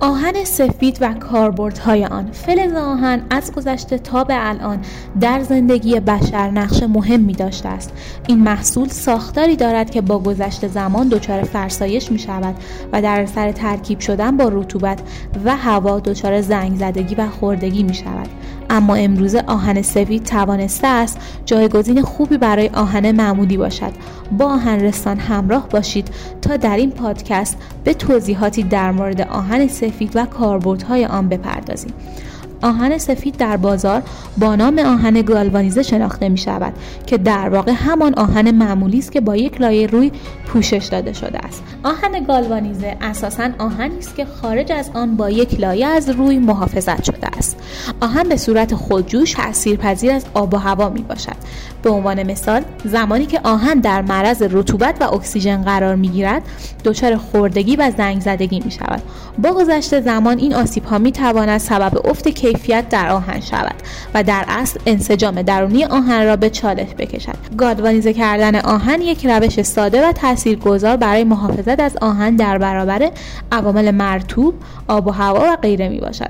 آهن سفید و کاربردهای آن. فلز آهن از گذشته تا به الان در زندگی بشر نقش مهمی داشته است. این محصول ساختاری دارد که با گذشت زمان دچار فرسایش می شود و در سر ترکیب شدن با رطوبت و هوا دچار زنگ زدگی و خوردگی می شود. اما امروزه آهن سفید توانسته است جایگزین خوبی برای آهن معمولی باشد. با آهن رستان همراه باشید تا در این پادکست به توضیحاتی در مورد آهن سفید و کاربردهای آن بپردازیم. آهن سفید در بازار با نام آهن گالوانیزه شناخته می شود که در واقع همان آهن معمولی است که با یک لایه روی پوشش داده شده است. آهن گالوانیزه اساسا آهنی است که خارج از آن با یک لایه از روی محافظت شده است. آهن به صورت خودجوش تاثیرپذیر از آب و هوا می باشد به عنوان مثال زمانی که آهن در معرض رطوبت و اکسیژن قرار می گیرد دچار خوردگی و زنگ زدگی می شود با گذشت زمان این آسیب ها می تواند سبب افت کیفیت در آهن شود و در اصل انسجام درونی آهن را به چالش بکشد. گادوانیزه کردن آهن یک روش ساده و تاثیرگذار برای محافظت از آهن در برابر عوامل مرتوب آب و هوا و غیره می باشد